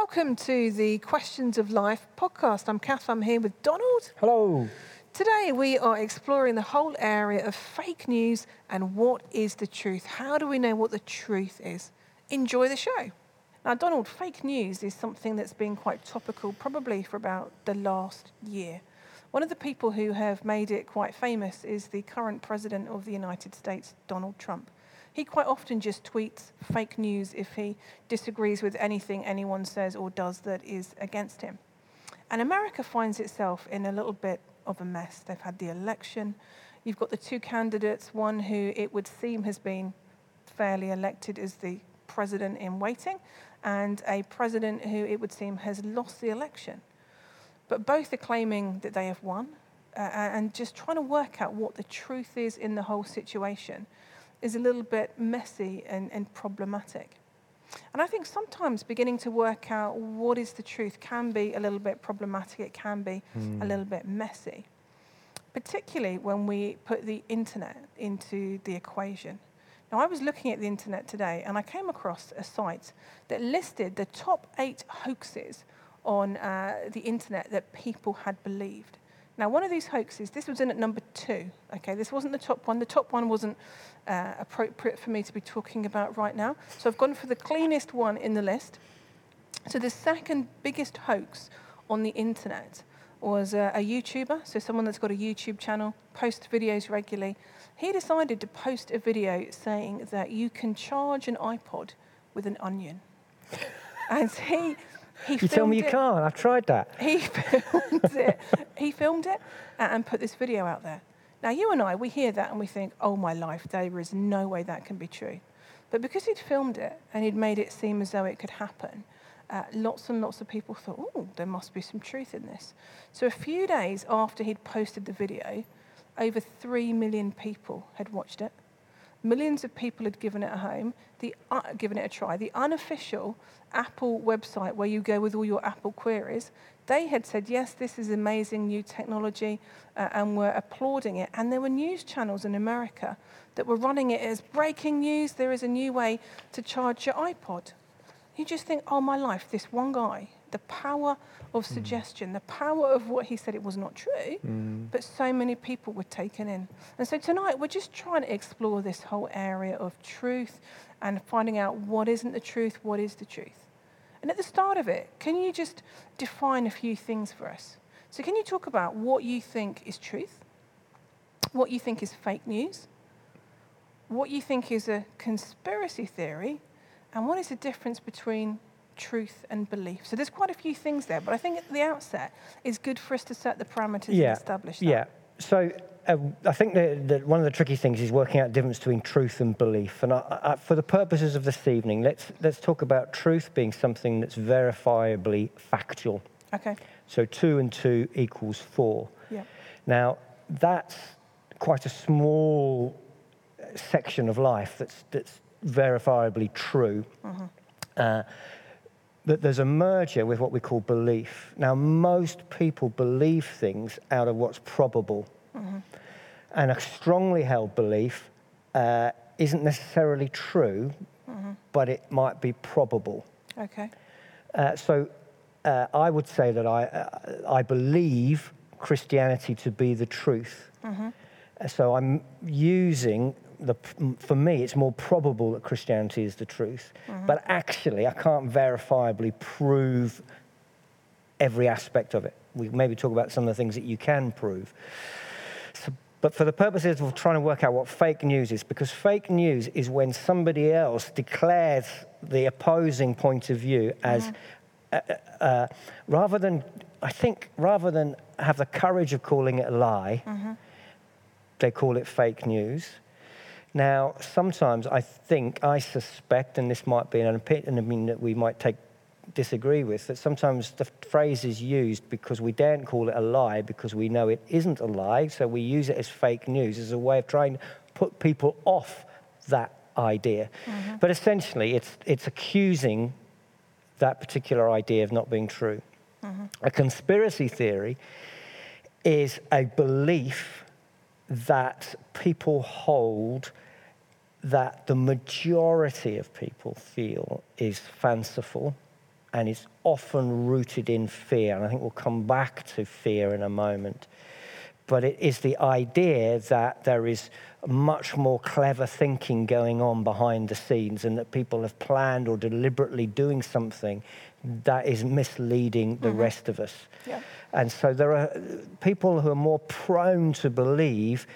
Welcome to the Questions of Life podcast. I'm Kath, I'm here with Donald. Hello. Today we are exploring the whole area of fake news and what is the truth. How do we know what the truth is? Enjoy the show. Now, Donald, fake news is something that's been quite topical probably for about the last year. One of the people who have made it quite famous is the current president of the United States, Donald Trump. He quite often just tweets fake news if he disagrees with anything anyone says or does that is against him. And America finds itself in a little bit of a mess. They've had the election. You've got the two candidates, one who it would seem has been fairly elected as the president in waiting, and a president who it would seem has lost the election. But both are claiming that they have won uh, and just trying to work out what the truth is in the whole situation is a little bit messy and, and problematic. And I think sometimes beginning to work out what is the truth can be a little bit problematic, it can be mm. a little bit messy, particularly when we put the internet into the equation. Now, I was looking at the internet today and I came across a site that listed the top eight hoaxes on uh, the internet that people had believed. Now, one of these hoaxes, this was in at number two. Okay, this wasn't the top one. The top one wasn't uh, appropriate for me to be talking about right now. So I've gone for the cleanest one in the list. So the second biggest hoax on the internet was uh, a YouTuber, so someone that's got a YouTube channel, posts videos regularly. He decided to post a video saying that you can charge an iPod with an onion. and he he you tell me you it. can't. I've tried that. He filmed it. He filmed it and put this video out there. Now, you and I, we hear that and we think, oh my life, there is no way that can be true. But because he'd filmed it and he'd made it seem as though it could happen, uh, lots and lots of people thought, oh, there must be some truth in this. So a few days after he'd posted the video, over 3 million people had watched it. Millions of people had given it a home, the, uh, given it a try. The unofficial Apple website where you go with all your Apple queries, they had said, yes, this is amazing new technology, uh, and were applauding it. And there were news channels in America that were running it as breaking news. There is a new way to charge your iPod. You just think, oh, my life, this one guy the power of hmm. suggestion, the power of what he said it was not true, mm. but so many people were taken in. And so tonight we're just trying to explore this whole area of truth and finding out what isn't the truth, what is the truth. And at the start of it, can you just define a few things for us? So, can you talk about what you think is truth, what you think is fake news, what you think is a conspiracy theory, and what is the difference between truth and belief. So there's quite a few things there, but I think at the outset it's good for us to set the parameters yeah. and establish that. Yeah. So uh, I think that, that, one of the tricky things is working out the difference between truth and belief. And I, I, for the purposes of this evening, let's let's talk about truth being something that's verifiably factual. Okay. So two and two equals four. Yeah. Now that's quite a small section of life that's that's verifiably true. Mm-hmm. Uh, that there's a merger with what we call belief. Now, most people believe things out of what's probable. Mm-hmm. And a strongly held belief uh, isn't necessarily true, mm-hmm. but it might be probable. Okay. Uh, so uh, I would say that I, uh, I believe Christianity to be the truth. Mm-hmm. So I'm using the, for me, it's more probable that Christianity is the truth. Mm-hmm. But actually, I can't verifiably prove every aspect of it. We maybe talk about some of the things that you can prove. So, but for the purposes of trying to work out what fake news is, because fake news is when somebody else declares the opposing point of view as, mm-hmm. uh, uh, uh rather than, I think, rather than have the courage of calling it a lie, mm-hmm. they call it fake news. Now, sometimes I think, I suspect, and this might be an opinion that we might take disagree with, that sometimes the phrase is used because we daren't call it a lie because we know it isn't a lie, so we use it as fake news as a way of trying to put people off that idea. Mm-hmm. But essentially, it's, it's accusing that particular idea of not being true. Mm-hmm. A conspiracy theory is a belief that people hold that the majority of people feel is fanciful and is often rooted in fear. And I think we'll come back to fear in a moment. But it is the idea that there is much more clever thinking going on behind the scenes and that people have planned or deliberately doing something that is misleading the mm-hmm. rest of us. Yeah. And so there are uh, people who are more prone to believe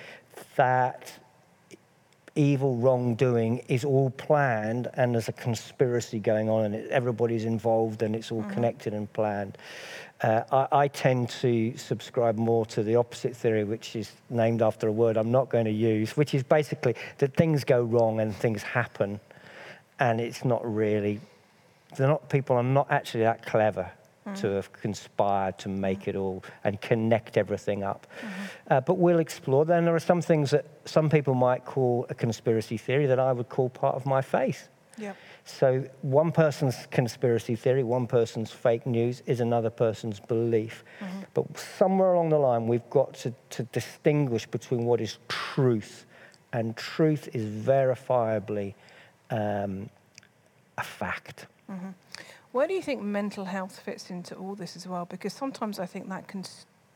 that evil wrongdoing is all planned and there's a conspiracy going on and it, everybody's involved and it's all connected and planned. Uh, I, I tend to subscribe more to the opposite theory, which is named after a word I'm not going to use, which is basically that things go wrong and things happen, and it's not really. They're not people are not actually that clever to have conspired to make it all and connect everything up. Uh, but we'll explore. Then there are some things that some people might call a conspiracy theory that I would call part of my faith. Yeah. So one person's conspiracy theory, one person's fake news is another person's belief. But somewhere along the line, we've got to, to distinguish between what is truth, and truth is verifiably um, a fact. Where do you think mental health fits into all this as well? Because sometimes I think that can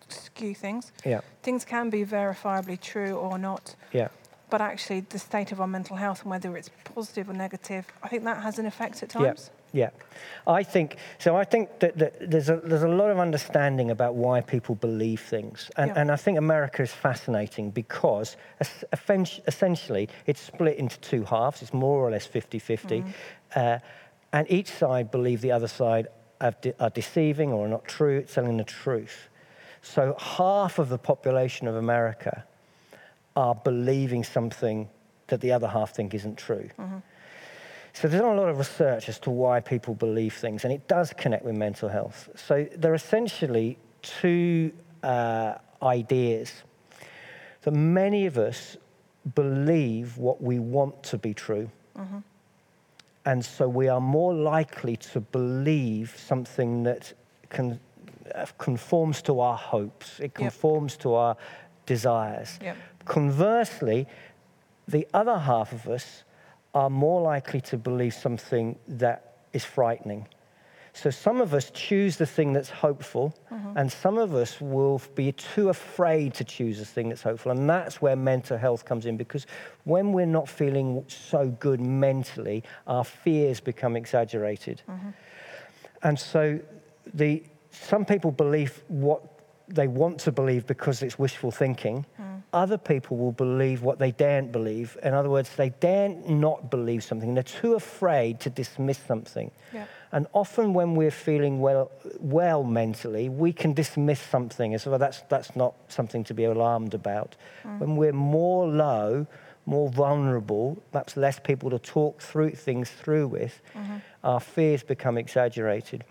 skew things. Yeah, Things can be verifiably true or not, yeah, but actually the state of our mental health and whether it's positive or negative, I think that has an effect at times. yeah. Yeah, I think so. I think that, that there's a there's a lot of understanding about why people believe things, and Yeah. and I think America is fascinating because es- essentially it's split into two halves. It's more or less 50-50. Uh, and each side believe the other side are, de- are deceiving or are not true, telling the truth. So half of the population of America are believing something that the other half think isn't true. So there's not a lot of research as to why people believe things, and it does connect with mental health. So there are essentially two uh, ideas that many of us believe what we want to be true. And so we are more likely to believe something that can, uh, conforms to our hopes, it conforms to our desires. Yep. Conversely, the other half of us are more likely to believe something that is frightening. So some of us choose the thing that's hopeful, mm-hmm. and some of us will be too afraid to choose the thing that's hopeful. And that's where mental health comes in, because when we're not feeling so good mentally, our fears become exaggerated. Mm-hmm. And so the, some people believe what they want to believe because it's wishful thinking. Mm. Other people will believe what they daren't believe. In other words, they daren't not believe something. They're too afraid to dismiss something. Yeah. And often when we're feeling well, well mentally, we can dismiss something as well. That's, that's not something to be alarmed about. When we're more low, more vulnerable, perhaps less people to talk through things through with, our fears become exaggerated.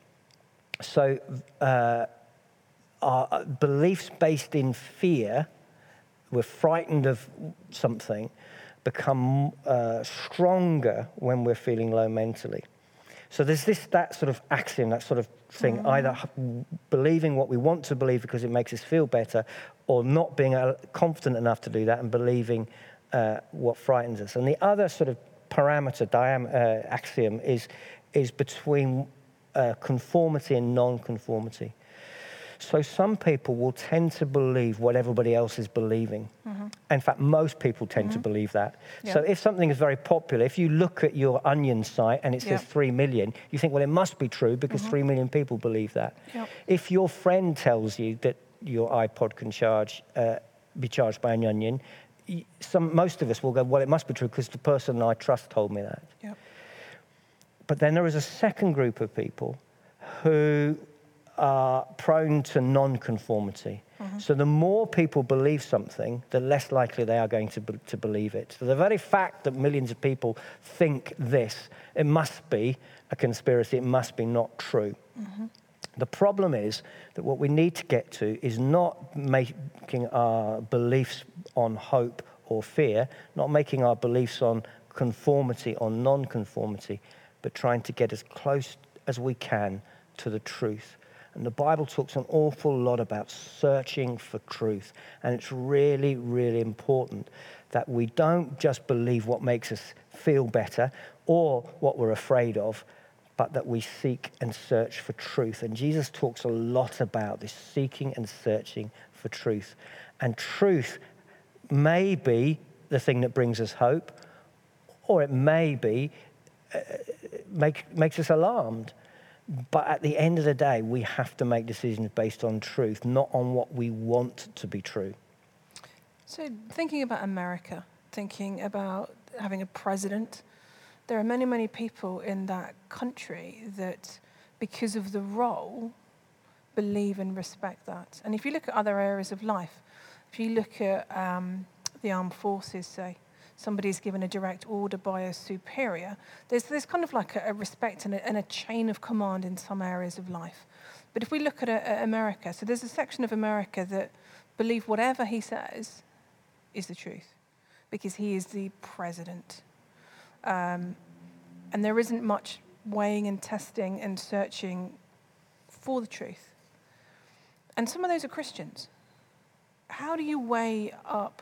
So, uh, our beliefs based in fear, we're frightened of something, become uh, stronger when we're feeling low mentally. So there's this that sort of axiom, that sort of thing, either h- believing what we want to believe because it makes us feel better, or not being uh, confident enough to do that and believing uh, what frightens us. And the other sort of parameter, diam- uh, axiom, is is between uh, conformity and non-conformity. So some people will tend to believe what everybody else is believing. Mm-hmm. In fact, most people tend to mm-hmm. believe that. So if something is very popular, if you look at your onion site and it says Yeah. 3 million, you think, well, it must be true because mm-hmm. 3 million people believe that. Yep. If your friend tells you that your iPod can charge, uh, be charged by an onion, some, most of us will go, well, it must be true because the person I trust told me that. Yep. But then there is a second group of people who are prone to non-conformity. Mm-hmm. So the more people believe something, the less likely they are going to, be- to believe it. So the very fact that millions of people think this, it must be a conspiracy, it must be not true. Mm-hmm. The problem is that what we need to get to is not making our beliefs on hope or fear, not making our beliefs on conformity or non conformity, but trying to get as close as we can to the truth. And the Bible talks an awful lot about searching for truth. And it's really, really important that we don't just believe what makes us feel better or what we're afraid of, but that we seek and search for truth. And Jesus talks a lot about this seeking and searching for truth. And truth may be the thing that brings us hope, or it may be uh, make, makes us alarmed. But at the end of the day, we have to make decisions based on truth, not on what we want to be true. So, thinking about America, thinking about having a president, there are many, many people in that country that, because of the role, believe and respect that. And if you look at other areas of life, if you look at um, the armed forces, say, somebody's given a direct order by a superior, there's, there's kind of like a, a respect and a, and a, chain of command in some areas of life. But if we look at, at America, so there's a section of America that believe whatever he says is the truth because he is the president. Um, and there isn't much weighing and testing and searching for the truth. And some of those are Christians. How do you weigh up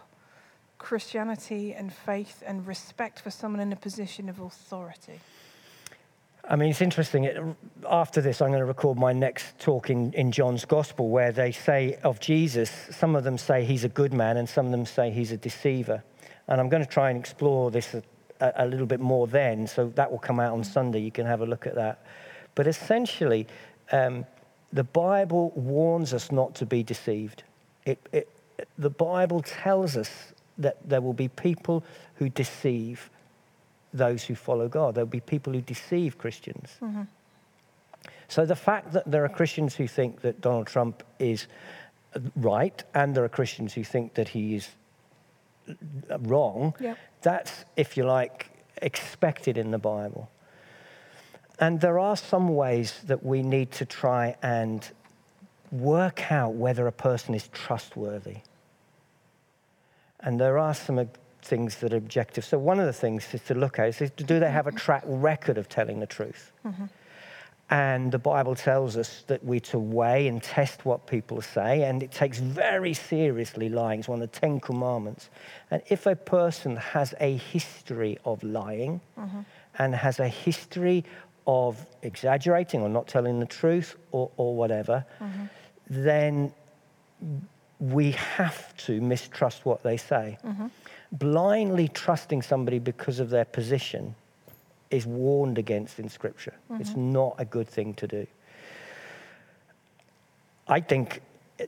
Christianity and faith and respect for someone in a position of authority? I mean, it's interesting. After this, I'm going to record my next talk in, in John's Gospel, where they say of Jesus, some of them say he's a good man, and some of them say he's a deceiver. And I'm going to try and explore this a, a little bit more then, so that will come out on Sunday. You can have a look at that. But essentially, um, the Bible warns us not to be deceived. It, it, the Bible tells us that there will be people who deceive those who follow God. There will be people who deceive Christians. Mm-hmm. So the fact that there are Christians who think that Donald Trump is right and there are Christians who think that he is wrong, that's, if you like, expected in the Bible. And there are some ways that we need to try and work out whether a person is trustworthy. And there are some things that are objective. So one of the things is to look at is do they have a track record of telling the truth? Mm-hmm. And the Bible tells us that we're to weigh and test what people say, and it takes very seriously lying. It's one of the Ten Commandments. And if a person has a history of lying mm-hmm. and has a history of exaggerating or not telling the truth or, or whatever, mm-hmm. then we have to mistrust what they say. Mm-hmm. Blindly trusting somebody because of their position is warned against in Scripture. Mm-hmm. It's not a good thing to do. I think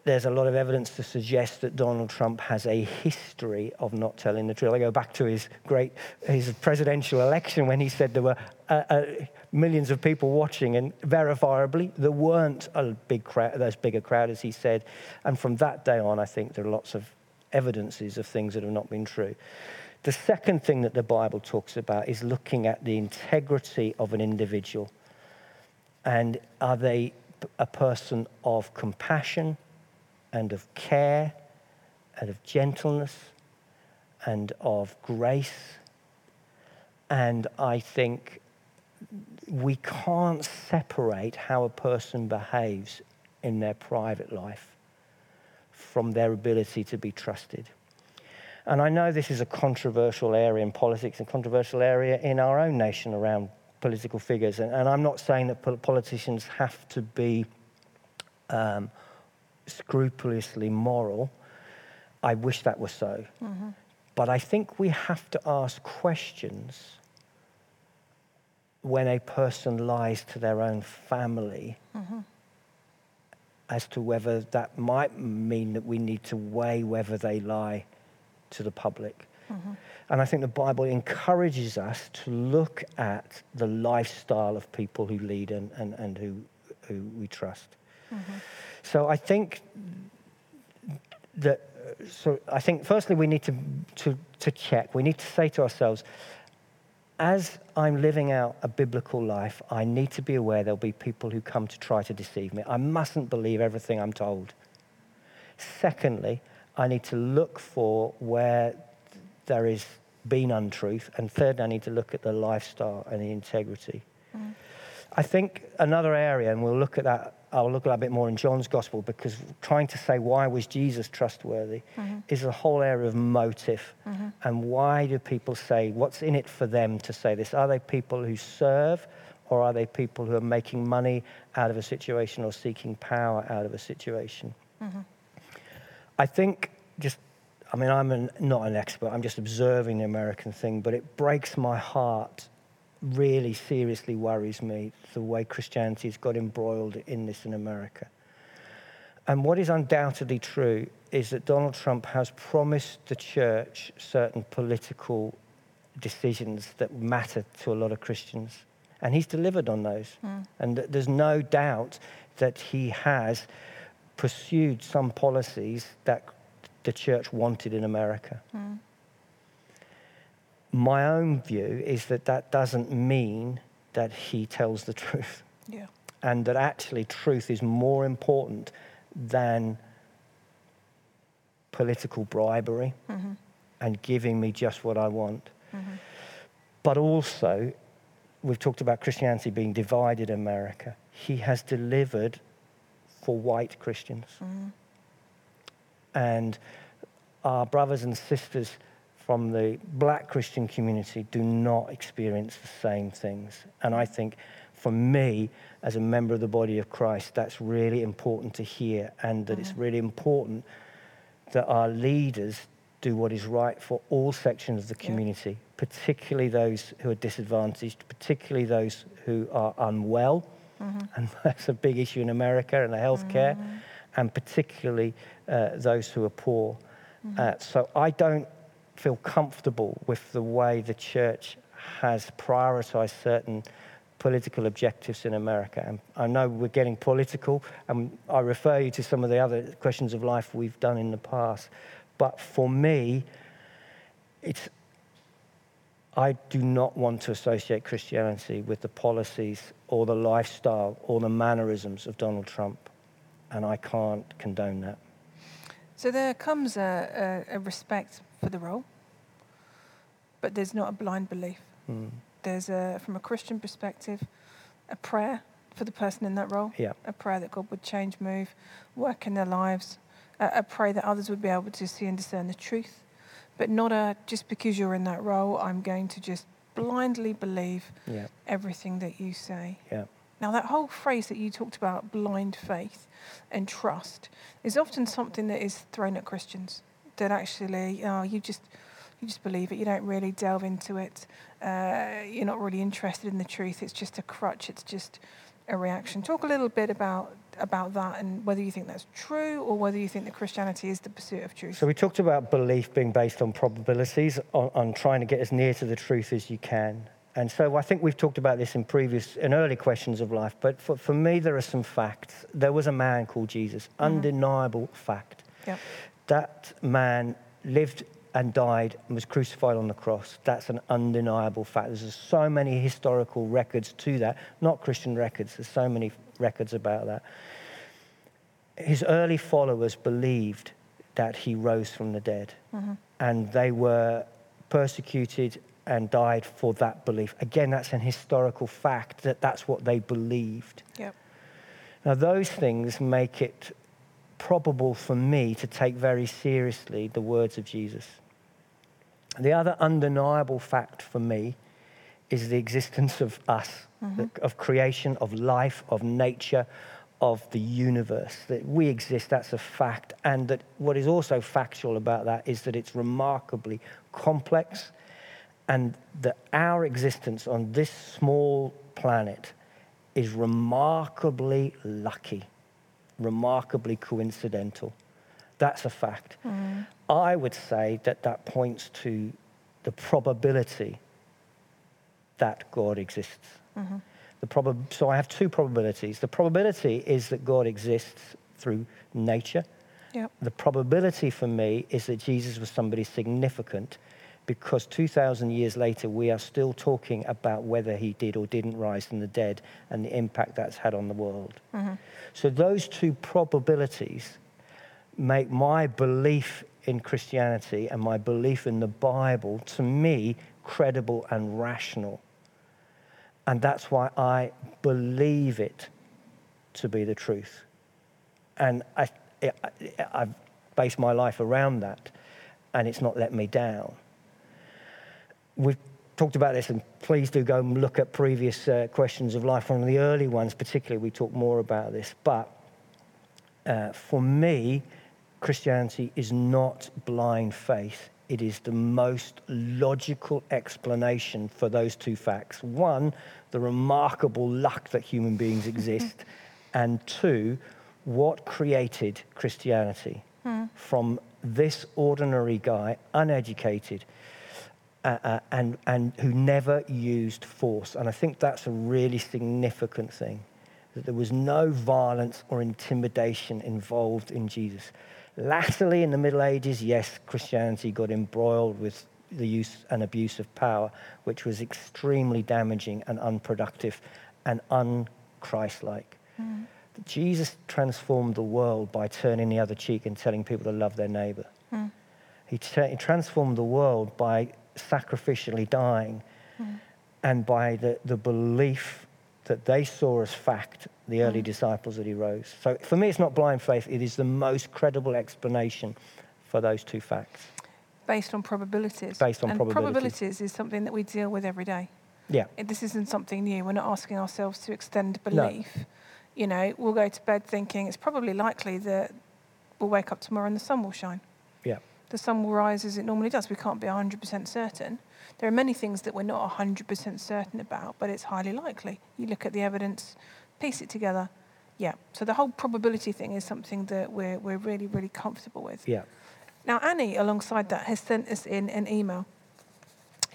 there's a lot of evidence to suggest that Donald Trump has a history of not telling the truth. I go back to his great his presidential election when he said there were uh, uh, millions of people watching, and verifiably there weren't a big crowd, as big a crowd as he said. And from that day on, I think there are lots of evidences of things that have not been true. The second thing that the Bible talks about is looking at the integrity of an individual. And are they a person of compassion and of care and of gentleness and of grace? And I think we can't separate how a person behaves in their private life from their ability to be trusted. And I know this is a controversial area in politics, and controversial area in our own nation around political figures. And, and I'm not saying that politicians have to be um, scrupulously moral. I wish that was so. Mm-hmm. But I think we have to ask questions when a person lies to their own family mm-hmm. as to whether that might mean that we need to weigh whether they lie to the public. Mm-hmm. And I think the Bible encourages us to look at the lifestyle of people who lead and, and, and who, who we trust. Mm-hmm. So I think that, so I think firstly we need to, to, to check, we need to say to ourselves, as I'm living out a biblical life, I need to be aware there'll be people who come to try to deceive me. I mustn't believe everything I'm told. Secondly, I need to look for where there is been untruth. And third, I need to look at the lifestyle and the integrity. Mm. I think another area, and we'll look at that, I'll look a bit more in John's gospel, because trying to say why was Jesus trustworthy mm-hmm. is a whole area of motive. Mm-hmm. And why do people say, what's in it for them to say this? Are they people who serve or are they people who are making money out of a situation or seeking power out of a situation? I think just, I mean, I'm an, not an expert, I'm just observing the American thing, but it breaks my heart, really seriously worries me the way Christianity has got embroiled in this in America. And what is undoubtedly true is that Donald Trump has promised the church certain political decisions that matter to a lot of Christians. And he's delivered on those. Mm. And th- there's no doubt that he has pursued some policies that the church wanted in America. Mm. My own view is that that doesn't mean that he tells the truth. Yeah. And that actually truth is more important than political bribery mm-hmm. and giving me just what I want. Mm-hmm. But also, we've talked about Christianity being divided in America. He has delivered for white Christians. Mm-hmm. And our brothers and sisters from the black Christian community do not experience the same things. And I think for me, as a member of the body of Christ, that's really important to hear, and that mm-hmm. it's really important that our leaders do what is right for all sections of the community, yeah. particularly those who are disadvantaged, particularly those who are unwell. Mm-hmm. And that's a big issue in America and the healthcare, mm-hmm. and particularly uh, those who are poor. Mm-hmm. Uh, so I don't feel comfortable with the way the church has prioritized certain political objectives in America. And I know we're getting political, and I refer you to some of the other questions of life we've done in the past. But for me, it's, I do not want to associate Christianity with the policies or the lifestyle or the mannerisms of Donald Trump, and I can't condone that. So there comes a, a, a respect for the role, but there's not a blind belief. Mm. There's a, from a Christian perspective, a prayer for the person in that role. Yeah. A prayer that God would change, move, work in their lives, A prayer that others would be able to see and discern the truth, but not a just because you're in that role, I'm going to just blindly believe yeah. everything that you say. Yeah. Now, that whole phrase that you talked about, blind faith and trust, is often something that is thrown at Christians. That actually, oh, you just you just believe it. You don't really delve into it. Uh, you're not really interested in the truth. It's just a crutch. It's just a reaction. Talk a little bit about about that and whether you think that's true or whether you think that Christianity is the pursuit of truth. So we talked about belief being based on probabilities, on, on trying to get as near to the truth as you can. And so I think we've talked about this in previous, in early questions of life. But for, for me, there are some facts. There was a man called Jesus, mm-hmm. undeniable fact. Yep. That man lived and died and was crucified on the cross. That's an undeniable fact. There's so many historical records to that, not Christian records. There's so many records about that. His early followers believed that he rose from the dead, mm-hmm. and they were persecuted and died for that belief. Again, that's an historical fact that that's what they believed. Yep. Now, those things make it probable for me to take very seriously the words of Jesus. The other undeniable fact for me is the existence of us, mm-hmm. of creation, of life, of nature, of the universe. That we exist, that's a fact. And that what is also factual about that is that it's remarkably complex and that our existence on this small planet is remarkably lucky, remarkably coincidental. That's a fact. Mm. I would say that that points to the probability that God exists. Mm-hmm. The prob- so I have two probabilities. The probability is that God exists through nature. Yep. The probability for me is that Jesus was somebody significant because 2,000 years later, we are still talking about whether he did or didn't rise from the dead and the impact that's had on the world. Mm-hmm. So, those two probabilities make my belief in Christianity and my belief in the Bible, to me, credible and rational. And that's why I believe it to be the truth. And I, I've based my life around that, and it's not let me down. We've talked about this, and please do go and look at previous uh, questions of life. One of the early ones, particularly, we talk more about this. But uh, for me, Christianity is not blind faith. It is the most logical explanation for those two facts. One, the remarkable luck that human beings exist, and two, what created Christianity hmm. from this ordinary guy, uneducated, uh, uh, and, and who never used force. And I think that's a really significant thing that there was no violence or intimidation involved in Jesus. Latterly, in the Middle Ages, yes, Christianity got embroiled with the use and abuse of power, which was extremely damaging and unproductive and unchristlike. Mm. Jesus transformed the world by turning the other cheek and telling people to love their neighbor. Mm. He, tra- he, transformed the world by sacrificially dying mm. and by the, the belief that they saw as fact, the early mm. disciples that he rose. So for me, it's not blind faith, it is the most credible explanation for those two facts. Based on probabilities. Based on and probabilities. probabilities is something that we deal with every day. Yeah. This isn't something new. We're not asking ourselves to extend belief. No. You know, we'll go to bed thinking it's probably likely that we'll wake up tomorrow and the sun will shine. Yeah. The sun will rise as it normally does. We can't be 100% certain. There are many things that we're not 100% certain about, but it's highly likely. You look at the evidence, piece it together. Yeah. So the whole probability thing is something that we're, we're really, really comfortable with. Yeah. Now, Annie, alongside that, has sent us in an email.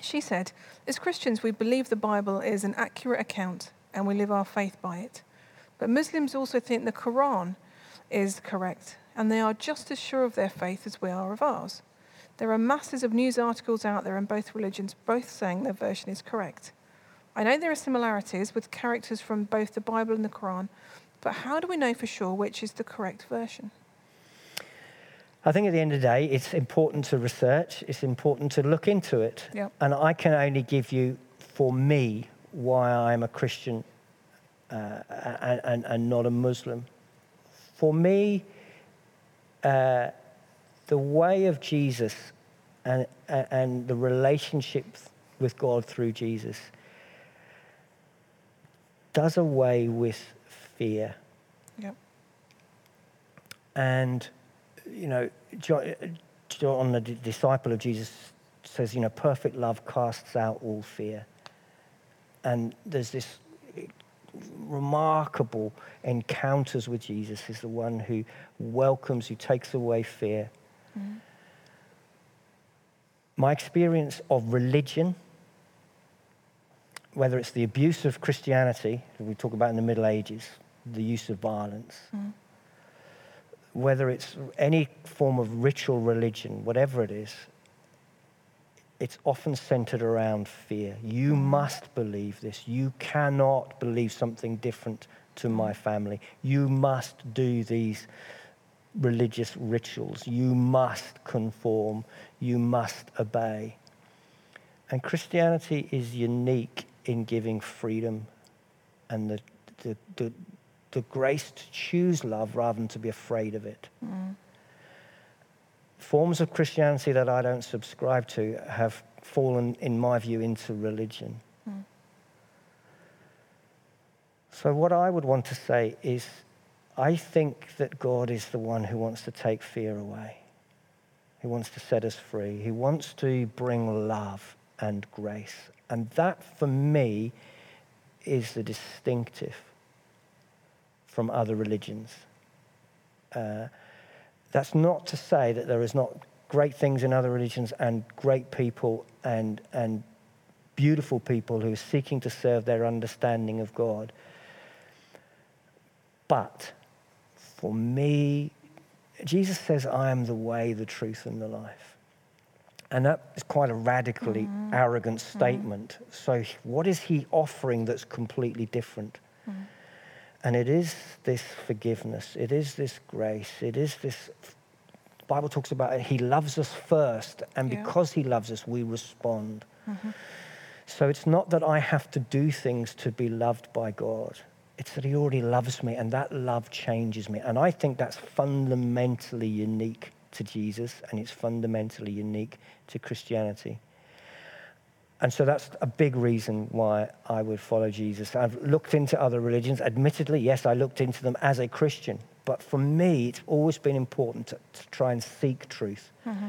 She said, As Christians, we believe the Bible is an accurate account and we live our faith by it. But Muslims also think the Quran is correct, and they are just as sure of their faith as we are of ours. There are masses of news articles out there in both religions, both saying their version is correct. I know there are similarities with characters from both the Bible and the Quran, but how do we know for sure which is the correct version? I think at the end of the day, it's important to research, it's important to look into it. Yep. And I can only give you, for me, why I'm a Christian uh, and, and, and, not a Muslim. For me, uh, the way of Jesus and, and the relationship with God through Jesus does away with fear. Yep. And, you know, John, the disciple of Jesus, says, you know, perfect love casts out all fear. And there's this remarkable encounters with Jesus is the one who welcomes, who takes away fear. Mm. My experience of religion, whether it's the abuse of Christianity, that we talk about in the Middle Ages, the use of violence, mm. whether it's any form of ritual religion, whatever it is, it's often centered around fear. You mm. must believe this. You cannot believe something different to my mm. family. You must do these religious rituals. You must conform. You must obey. And Christianity is unique in giving freedom and the, the, the, the grace to choose love rather than to be afraid of it. Mm. Forms of Christianity that I don't subscribe to have fallen, in my view, into religion. Mm. So, what I would want to say is I think that God is the one who wants to take fear away. He wants to set us free. He wants to bring love and grace. And that, for me, is the distinctive from other religions. Uh, that's not to say that there is not great things in other religions and great people and, and beautiful people who are seeking to serve their understanding of God. But for me, Jesus says, I am the way, the truth, and the life. And that is quite a radically mm. arrogant mm-hmm. statement. Mm. So, what is he offering that's completely different? Mm. And it is this forgiveness, it is this grace, it is this. The Bible talks about it. He loves us first, and yeah. because he loves us, we respond. Mm-hmm. So it's not that I have to do things to be loved by God. It's that he already loves me, and that love changes me. And I think that's fundamentally unique to Jesus, and it's fundamentally unique to Christianity. And so that's a big reason why I would follow Jesus. I've looked into other religions. Admittedly, yes, I looked into them as a Christian. But for me, it's always been important to, to try and seek truth. Mm-hmm.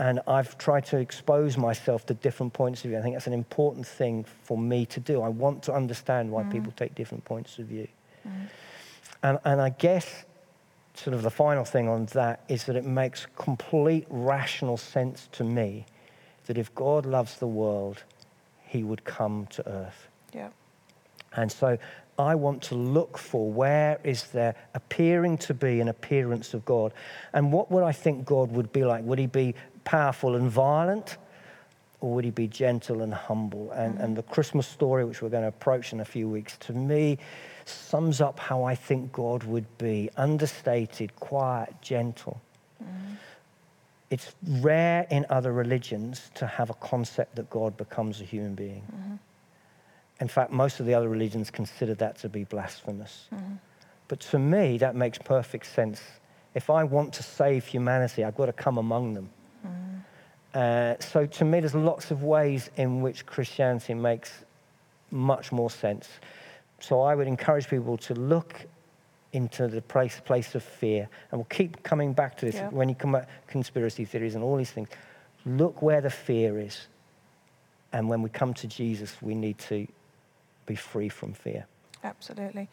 And I've tried to expose myself to different points of view. I think that's an important thing for me to do. I want to understand why mm. people take different points of view. Mm. And, and I guess sort of the final thing on that is that it makes complete rational sense to me that if God loves the world, he would come to earth. Yeah. And so I want to look for where is there appearing to be an appearance of God. And what would I think God would be like? Would he be powerful and violent? Or would he be gentle and humble? And, mm-hmm. and the Christmas story, which we're going to approach in a few weeks, to me sums up how I think God would be understated, quiet, gentle. Mm-hmm. It's rare in other religions to have a concept that God becomes a human being. Mm-hmm. In fact, most of the other religions consider that to be blasphemous. Mm-hmm. But to me, that makes perfect sense. If I want to save humanity, I've got to come among them. Uh, so to me, there's lots of ways in which Christianity makes much more sense. So I would encourage people to look into the place, place of fear, and we'll keep coming back to this yeah. when you come at conspiracy theories and all these things. Look where the fear is, and when we come to Jesus, we need to be free from fear. Absolutely,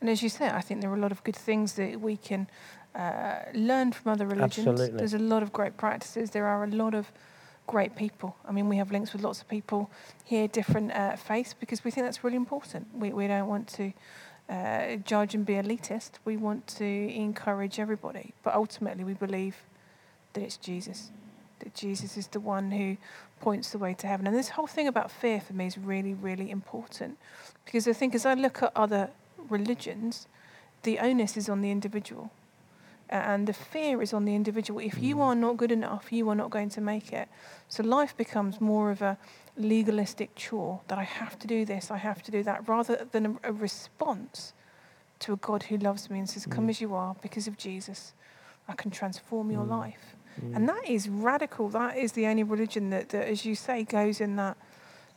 and as you say, I think there are a lot of good things that we can uh, learn from other religions. Absolutely. There's a lot of great practices. There are a lot of great people. I mean, we have links with lots of people here, different uh, faiths, because we think that's really important. We, we don't want to uh, judge and be elitist. We want to encourage everybody. But ultimately, we believe that it's Jesus, that Jesus is the one who points the way to heaven. And this whole thing about fear for me is really, really important. Because I think as I look at other religions, the onus is on the individual and the fear is on the individual. If you mm. are not good enough, you are not going to make it. So life becomes more of a legalistic chore that I have to do this, I have to do that, rather than a, a response to a God who loves me and says, Come mm. as you are because of Jesus. I can transform your mm. life. Mm. And that is radical. That is the only religion that, that as you say, goes in that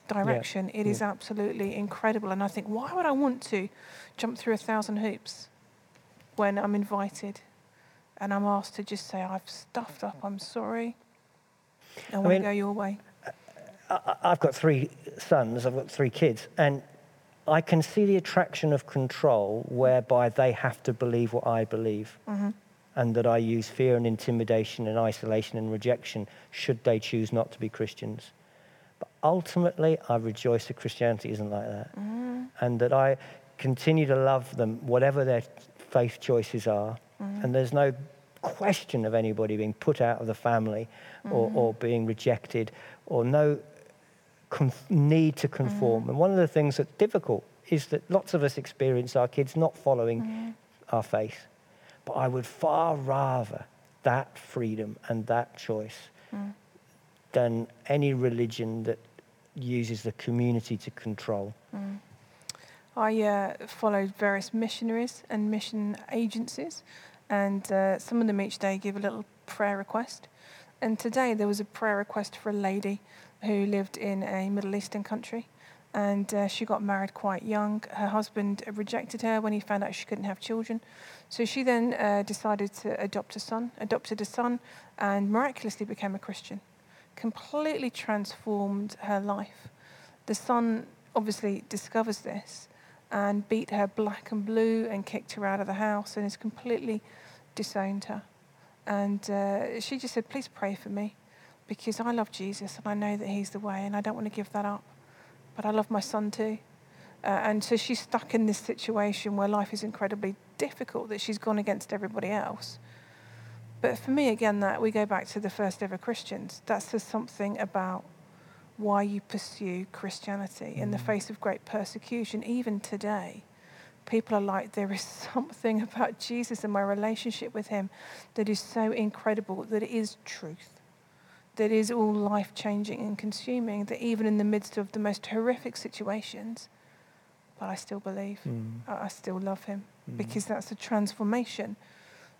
direction. Yeah. It yeah. is absolutely incredible. And I think, why would I want to jump through a thousand hoops when I'm invited? And I'm asked to just say, I've stuffed up, I'm sorry. I, I want to go your way. I've got three sons, I've got three kids, and I can see the attraction of control whereby they have to believe what I believe. Mm-hmm. And that I use fear and intimidation and isolation and rejection should they choose not to be Christians. But ultimately, I rejoice that Christianity isn't like that. Mm-hmm. And that I continue to love them, whatever their faith choices are, Mm. And there's no question of anybody being put out of the family mm. or, or, being rejected or no conf- need to conform. Mm. And one of the things that's difficult is that lots of us experience our kids not following mm. our faith. But I would far rather that freedom and that choice mm. than any religion that uses the community to control. I uh, followed various missionaries and mission agencies and uh, some of them each day give a little prayer request. And today there was a prayer request for a lady who lived in a Middle Eastern country, and uh, she got married quite young. Her husband rejected her when he found out she couldn't have children, so she then uh, decided to adopt a son, adopted a son, and miraculously became a Christian. Completely transformed her life. The son obviously discovers this and beat her black and blue and kicked her out of the house and has completely disowned her. And uh, she just said, Please pray for me because I love Jesus and I know that He's the way and I don't want to give that up. But I love my son too. Uh, and so she's stuck in this situation where life is incredibly difficult, that she's gone against everybody else. But for me, again, that we go back to the first ever Christians. That says something about why you pursue Christianity in the mm. face of great persecution, even today. People are like, there is something about Jesus and my relationship with him that is so incredible, that it is truth, that is all life changing and consuming, that even in the midst of the most horrific situations, but I still believe, mm. I still love him, mm. because that's the transformation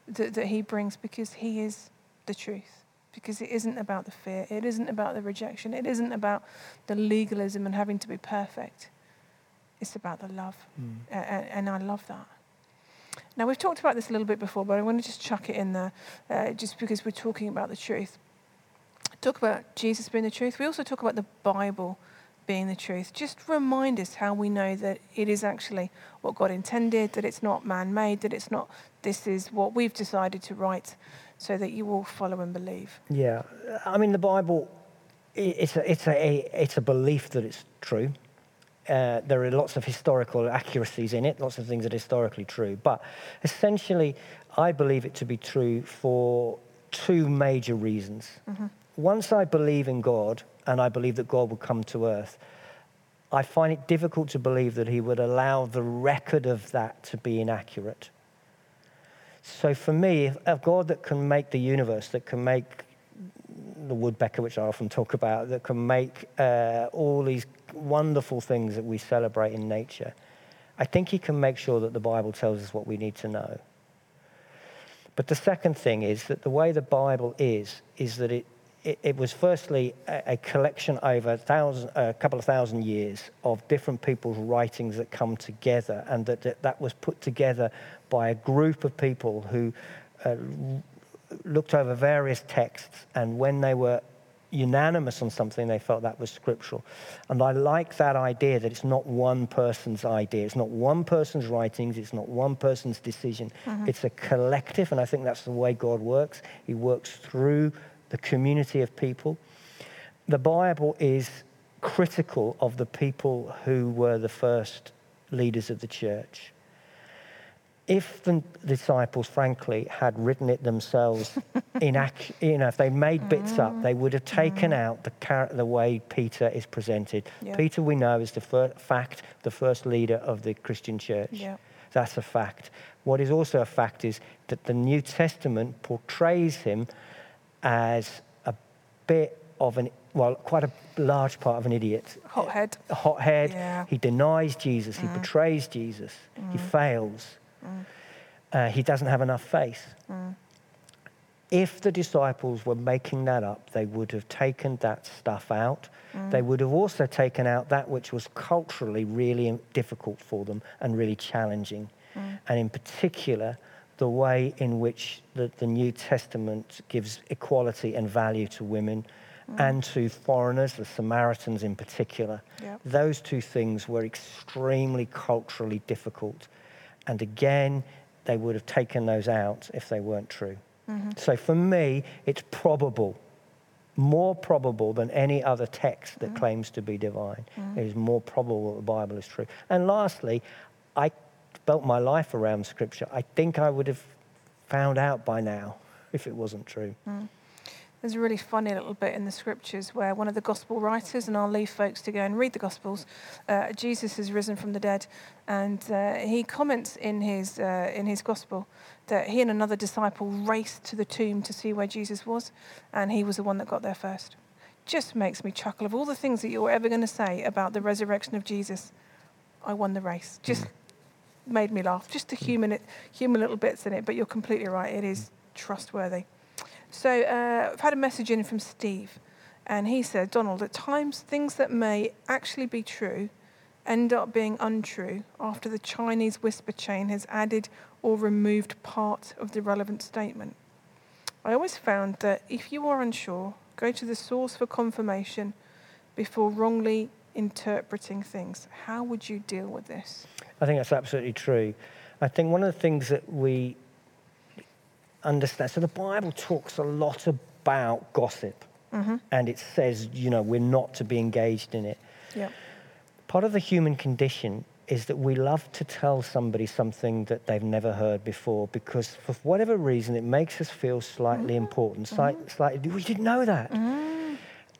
that, that he brings, because he is the truth. Because it isn't about the fear, it isn't about the rejection, it isn't about the legalism and having to be perfect. It's about the love. Mm. And, and I love that. Now, we've talked about this a little bit before, but I want to just chuck it in there uh, just because we're talking about the truth. Talk about Jesus being the truth. We also talk about the Bible being the truth. Just remind us how we know that it is actually what God intended, that it's not man made, that it's not, this is what we've decided to write so that you will follow and believe. Yeah. I mean, the Bible, it's a, it's a, it's a belief that it's true. Uh, there are lots of historical accuracies in it, lots of things that are historically true. But essentially, I believe it to be true for two major reasons. Mm-hmm. Once I believe in God and I believe that God will come to earth, I find it difficult to believe that He would allow the record of that to be inaccurate. So for me, a God that can make the universe, that can make the woodpecker, which I often talk about, that can make uh, all these wonderful things that we celebrate in nature, I think he can make sure that the Bible tells us what we need to know. But the second thing is that the way the Bible is, is that it, it, it was firstly a, a collection over a, thousand, a couple of thousand years of different people's writings that come together, and that, that, that was put together by a group of people who uh, looked over various texts, and when they were unanimous on something, they felt that was scriptural. And I like that idea that it's not one person's idea. It's not one person's writings. It's not one person's decision. Mm-hmm. It's a collective, and I think that's the way God works. He works through the community of people. The Bible is critical of the people who were the first leaders of the church if the disciples, frankly, had written it themselves, in ac- you know, if they made bits mm. up, they would have taken mm. out the, car- the way Peter is presented. Yeah. Peter, we know, is the fir- fact, the first leader of the Christian church. Yeah. That's a fact. What is also a fact is that the New Testament portrays him as a bit of an, well, quite a large part of an idiot. Hothead. A hothead. Yeah. He denies Jesus. Mm. He betrays Jesus. Mm. He fails. Mm. Uh, he doesn't have enough faith. Mm. If the disciples were making that up, they would have taken that stuff out. Mm. They would have also taken out that which was culturally really difficult for them and really challenging. And in particular, the way in which the, the, New Testament gives equality and value to women and to foreigners, the Samaritans in particular. Yep. Those two things were extremely culturally difficult and again, they would have taken those out if they weren't true. Mm-hmm. So for me, it's probable, more probable than any other text that mm-hmm. claims to be divine. Mm-hmm. It is more probable that the Bible is true. And lastly, I built my life around Scripture. I think I would have found out by now if it wasn't true. Mm. There's a really funny little bit in the scriptures where one of the gospel writers, and I'll leave folks to go and read the gospels, uh, Jesus has risen from the dead, and uh, he comments in his, uh, in his gospel that he and another disciple raced to the tomb to see where Jesus was, and he was the one that got there first. Just makes me chuckle. Of all the things that you're ever going to say about the resurrection of Jesus, I won the race. Just made me laugh. Just the human, human little bits in it, but you're completely right. It is trustworthy. So uh, I've had a message in from Steve, and he said, Donald, at times things that may actually be true end up being untrue after the Chinese whisper chain has added or removed part of the relevant statement. I always found that if you are unsure, go to the source for confirmation before wrongly interpreting things. How would you deal with this? I think that's absolutely true. I think one of the things that we understand. So the Bible talks a lot about gossip, mm-hmm. and it says, you know, we're not to be engaged in it. Yeah. Part of the human condition is that we love to tell somebody something that they've never heard before because for whatever reason it makes us feel slightly mm-hmm. important, mm-hmm. slightly, we didn't know that. Mm.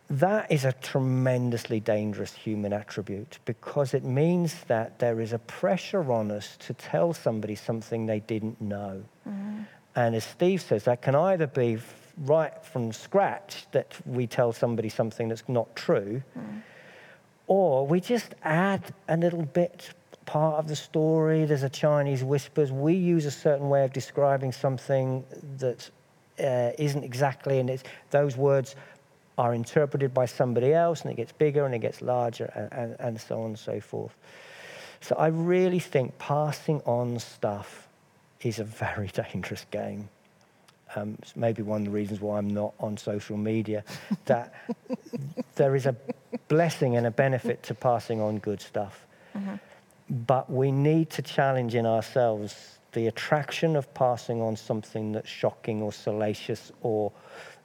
That is a tremendously dangerous human attribute because it means that there is a pressure on us to tell somebody something they didn't know. Mm. And as Steve says, that can either be right from scratch that we tell somebody something that's not true, mm. or we just add a little bit part of the story. There's a Chinese whispers. We use a certain way of describing something that uh, isn't exactly, and it's, those words are interpreted by somebody else, and it gets bigger and it gets larger, and, and, and so on and so forth. So I really think passing on stuff is a very dangerous game. Um, it's maybe one of the reasons why I'm not on social media. That there is a blessing and a benefit to passing on good stuff. Mm-hmm. But we need to challenge in ourselves the attraction of passing on something that's shocking or salacious or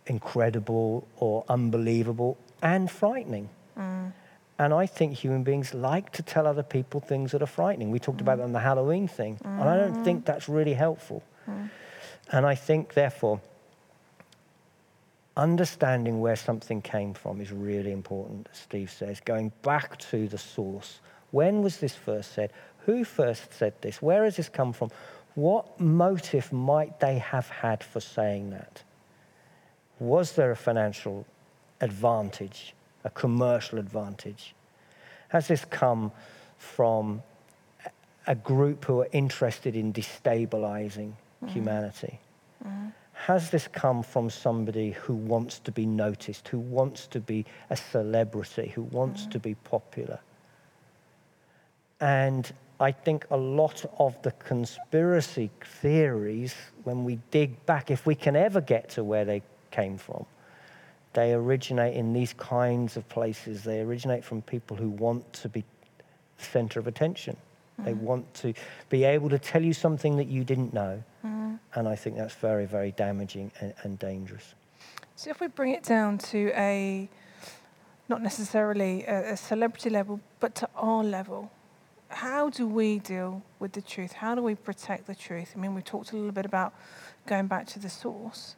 incredible or unbelievable and frightening. And I think human beings like to tell other people things that are frightening. We talked mm. about that on the Halloween thing, mm. and I don't think that's really helpful. Mm. And I think, therefore, understanding where something came from is really important, Steve says, going back to the source. When was this first said? Who first said this? Where has this come from? What motive might they have had for saying that? Was there a financial advantage, a commercial advantage? Has this come from a group who are interested in destabilizing mm. humanity? Mm. Has this come from somebody who wants to be noticed, who wants to be a celebrity, who wants mm. to be popular? And I think a lot of the conspiracy theories, when we dig back, if we can ever get to where they came from, they originate in these kinds of places. They originate from people who want to be the center of attention. Mm. They want to be able to tell you something that you didn't know. Mm. And I think that's very, very damaging and, and dangerous. So if we bring it down to a, not necessarily a, a celebrity level, but to our level, how do we deal with the truth? How do we protect the truth? I mean, we talked a little bit about going back to the source,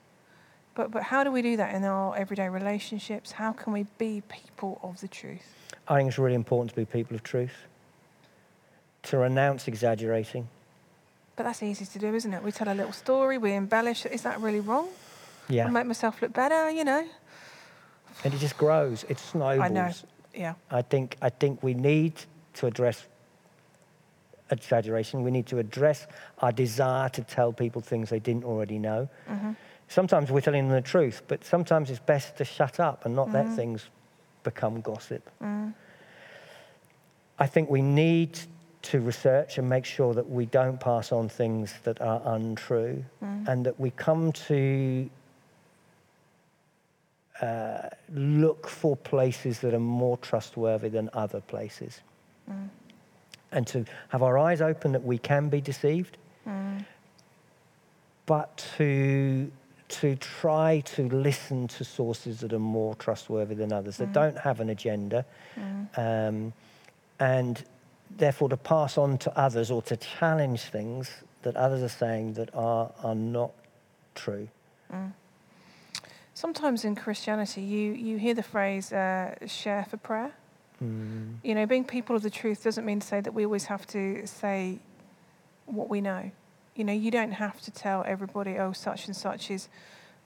but, but how do we do that in our everyday relationships? How can we be people of the truth? I think it's really important to be people of truth, to renounce exaggerating. But that's easy to do, isn't it? We tell a little story, we embellish. Is that really wrong? Yeah. I make myself look better, you know. And it just grows. It snowballs. I know. Yeah. I think I think we need to address exaggeration. We need to address our desire to tell people things they didn't already know. Mm-hmm. Sometimes we're telling them the truth, but sometimes it's best to shut up and not mm-hmm. let things become gossip. Mm. I think we need to research and make sure that we don't pass on things that are untrue mm. and that we come to uh, look for places that are more trustworthy than other places. Mm and to have our eyes open that we can be deceived, mm. but to to try to listen to sources that are more trustworthy than others mm. that don't have an agenda, mm. um, and therefore to pass on to others or to challenge things that others are saying that are are not true. Mm. Sometimes in Christianity, you, you hear the phrase uh, share for prayer. Mm. You know, being people of the truth doesn't mean to say that we always have to say what we know. You know, you don't have to tell everybody, oh, such and such is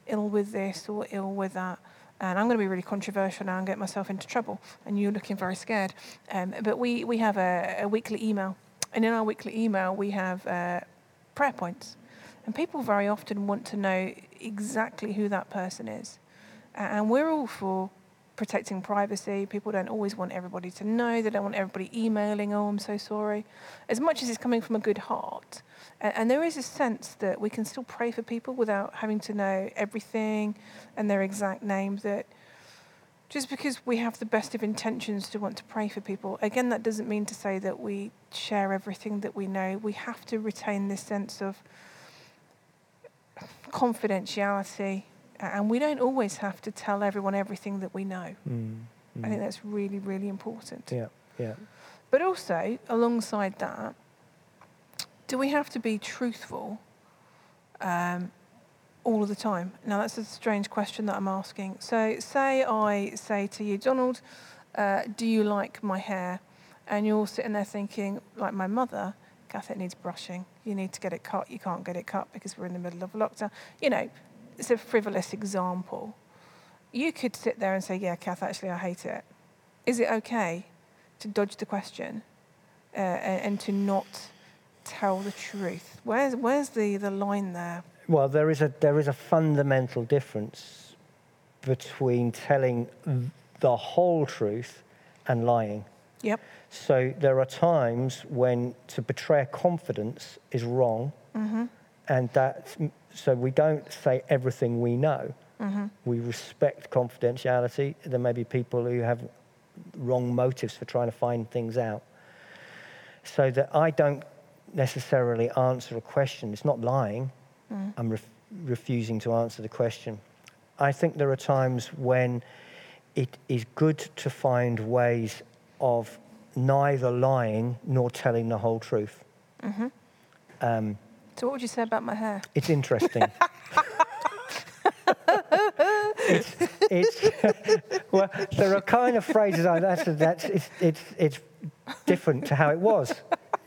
ill with this or ill with that. And I'm going to be really controversial now and get myself into trouble. And you're looking very scared. Um, but we, we have a, a, weekly email. And in our weekly email, we have uh, prayer points. And people very often want to know exactly who that person is. And we're all for protecting privacy. People don't always want everybody to know. They don't want everybody emailing, oh, I'm so sorry. As much as it's coming from a good heart. And, and there is a sense that we can still pray for people without having to know everything and their exact name. That just because we have the best of intentions to want to pray for people, again, that doesn't mean to say that we share everything that we know. We have to retain this sense of confidentiality and we don't always have to tell everyone everything that we know. Mm, mm. I think that's really, really important. Yeah, yeah. But also, alongside that, do we have to be truthful um, all of the time? Now, that's a strange question that I'm asking. So, say I say to you, Donald, uh, do you like my hair? And you're sitting there thinking, like my mother, Kath, it needs brushing. You need to get it cut. You can't get it cut because we're in the middle of a lockdown. You know, it's a frivolous example. You could sit there and say, Yeah, Kath, actually, I hate it. Is it okay to dodge the question uh, and, and, to not tell the truth? Where's, where's the, the line there? Well, there is a there is a fundamental difference between telling the whole truth and lying. Yep. So there are times when to betray a confidence is wrong, Mm-hmm. And that so we don't say everything we know. Mm-hmm. We respect confidentiality. There may be people who have wrong motives for trying to find things out. So that I don't necessarily answer a question. It's not lying. Mm. I'm ref- refusing to answer the question. I think there are times when it is good to find ways of neither lying nor telling the whole truth. Mm-hmm. Um, So what would you say about my hair? it's interesting. it's, it's well, there are kind of phrases like that's, that's it's, it's, it's different to how it was.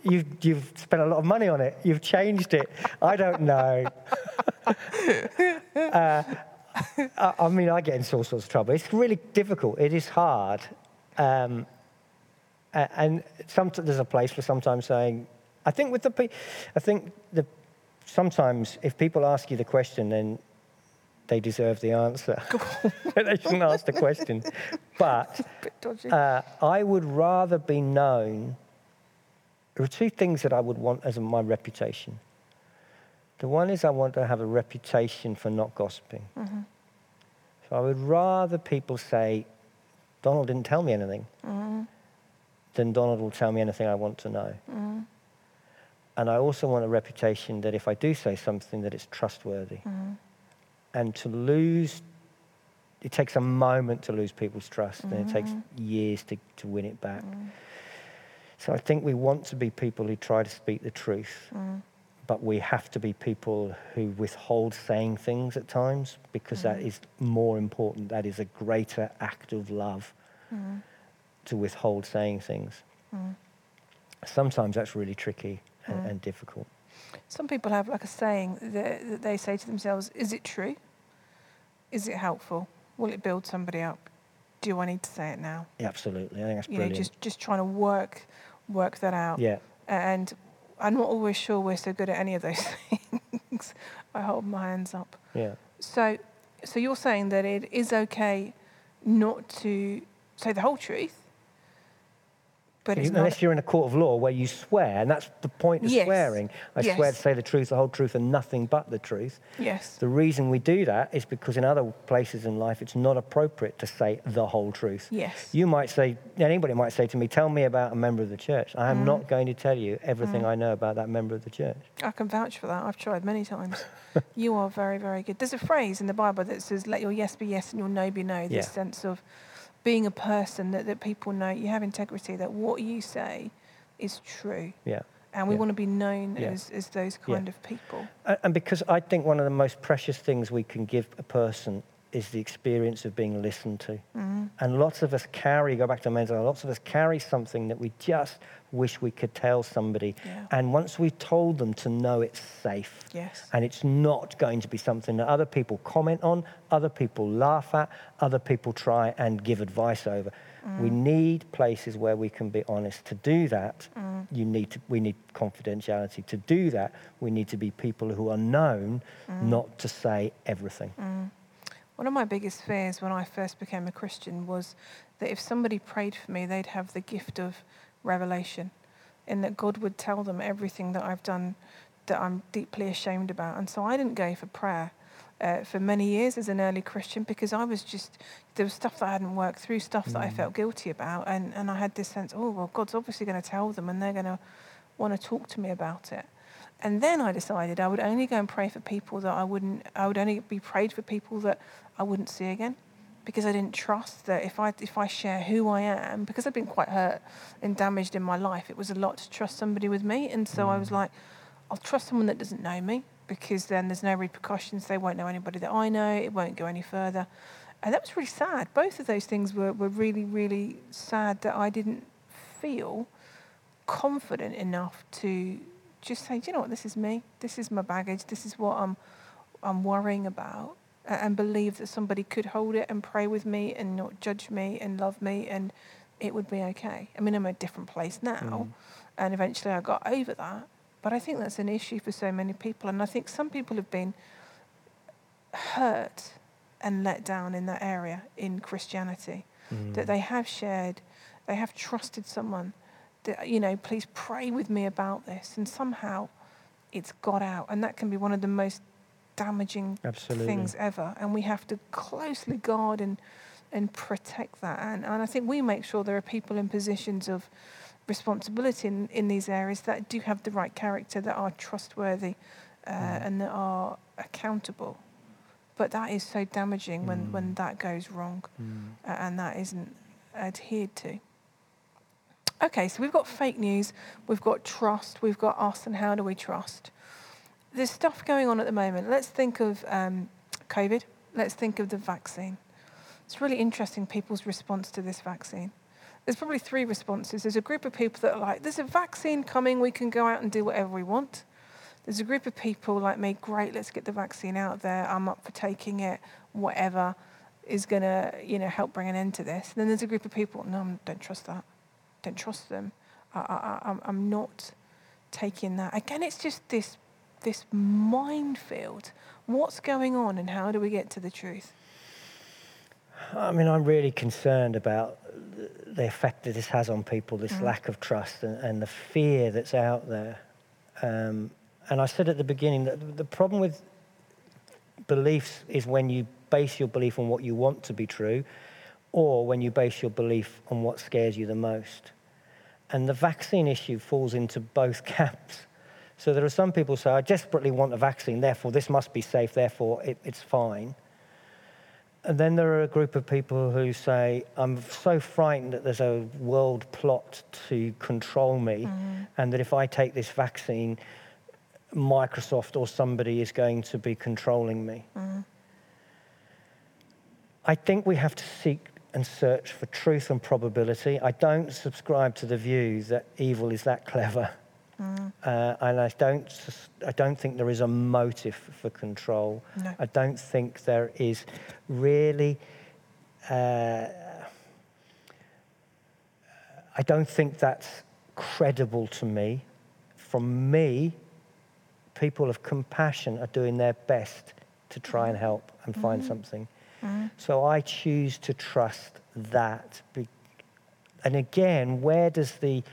You've, you've spent a lot of money on it. You've changed it. I don't know. uh, I, I mean, I get into all sorts of trouble. It's really difficult. It is hard. Um, and some, there's a place for sometimes saying, I think with the, pe- I think the, sometimes if people ask you the question, then they deserve the answer. they shouldn't ask the question. But uh, I would rather be known. There are two things that I would want as my reputation. The one is I want to have a reputation for not gossiping. mm-hmm. So I would rather people say, Donald didn't tell me anything, Mm-hmm. than Donald will tell me anything I want to know. Mm-hmm. And I also want a reputation that if I do say something, that it's trustworthy. Mm-hmm. And to lose, it takes a moment to lose people's trust, and it takes Mm-hmm. years to, to win it back. So I think we want to be people who try to speak the truth, Mm-hmm. but we have to be people who withhold saying things at times because that is more important. That is a greater act of love Mm-hmm. to withhold saying things. Sometimes that's really tricky and, mm. and difficult. Some people have like a saying that, that they say to themselves, "Is it true? Is it helpful? Will it build somebody up? Do I need to say it now?" Yeah, absolutely. I think that's You brilliant. know, just just trying to work work that out. yeah. And I'm not always sure we're so good at any of those things. I hold my hands up. Yeah. So, so you're saying that it is okay not to say the whole truth, but Unless you're in a court of law where you swear, and that's the point of Yes. swearing. I swear to say the truth, the whole truth, and nothing but the truth. Yes. The reason we do that is because in other places in life, it's not appropriate to say the whole truth. Yes. You might say, anybody might say to me, Tell me about a member of the church. I am Mm. not going to tell you everything I know about that member of the church. I can vouch for that. I've tried many times. you are very, very good. There's a phrase in the Bible that says, "Let your yes be yes and your no be no." This Yeah. sense of being a person that, that people know you have integrity. That what you say is true, Yeah. and we Yeah. want to be known Yeah. as, as those Yeah. kind of people. And because I think one of the most precious things we can give a person is the experience of being listened to. Mm. And lots of us carry, go back to mental health, lots of us carry something that we just wish we could tell somebody. Yeah. And once we've told them to know it's safe, Yes. and it's not going to be something that other people comment on, other people laugh at, other people try and give advice over. Mm. We need places where we can be honest. To do that, mm. you need to, we need confidentiality. To do that, we need to be people who are known mm. not to say everything. One of my biggest fears when I first became a Christian was that if somebody prayed for me, they'd have the gift of revelation, and that God would tell them everything that I've done that I'm deeply ashamed about. And so I didn't go for prayer uh, for many years as an early Christian because I was just, there was stuff that I hadn't worked through, stuff that I felt guilty about. And, and I had this sense, oh, well, God's obviously going to tell them and they're going to want to talk to me about it. And then I decided I would only go and pray for people that I wouldn't, I would only be prayed for people that I wouldn't see again because I didn't trust that if I, if I share who I am, because I've been quite hurt and damaged in my life, it was a lot to trust somebody with me. And so I was mm. like, I'll trust someone that doesn't know me because then there's no repercussions. They won't know anybody that I know. It won't go any further. And that was really sad. Both of those things were, were really, really sad that I didn't feel confident enough to just say, Do you know what, this is me. This is my baggage. This is what I'm, I'm worrying about. And believe that somebody could hold it and pray with me and not judge me and love me and it would be okay. I mean, I'm a different place now. And eventually I got over that. But I think that's an issue for so many people. And I think some people have been hurt and let down in that area in Christianity. Mm. That they have shared, they have trusted someone that, you know, please pray with me about this. And somehow it's got out. And that can be one of the most damaging Absolutely. things ever. And we have to closely guard and, and protect that. And, and I think we make sure there are people in positions of responsibility in, in these areas that do have the right character, that are trustworthy, uh, Mm. and that are accountable. But that is so damaging when, Mm. when that goes wrong Mm. uh, and that isn't adhered to. Okay, so we've got fake news, we've got trust, we've got us, and how do we trust? There's stuff going on at the moment. Let's think of um, COVID, let's think of the vaccine. It's really interesting people's response to this vaccine. There's probably three responses. There's a group of people that are like, there's a vaccine coming, we can go out and do whatever we want. There's a group of people like me, great, let's get the vaccine out there. I'm up for taking it, whatever is going to, you know, help bring an end to this. And then there's a group of people, no, I don't trust that. Don't trust them. I, I'm not taking that. Again, it's just this, this minefield. What's going on and how do we get to the truth? I mean, I'm really concerned about the effect that this has on people, this Mm. lack of trust and, and the fear that's out there. Um, and I said at the beginning that the problem with beliefs is when you base your belief on what you want to be true or when you base your belief on what scares you the most. And the vaccine issue falls into both camps. So there are some people who say, I desperately want a vaccine, therefore this must be safe, therefore it, it's fine. And then there are a group of people who say, I'm so frightened that there's a world plot to control me, mm-hmm. and that if I take this vaccine, Microsoft or somebody is going to be controlling me. Mm-hmm. I think we have to seek and search for truth and probability. I don't subscribe to the view that evil is that clever. Uh, and I don't, I don't think there is a motive for control. No. I don't think there is really. Uh, I don't think that's credible to me. From me, people of compassion are doing their best to try and help and find something. So I choose to trust that. And again, where does the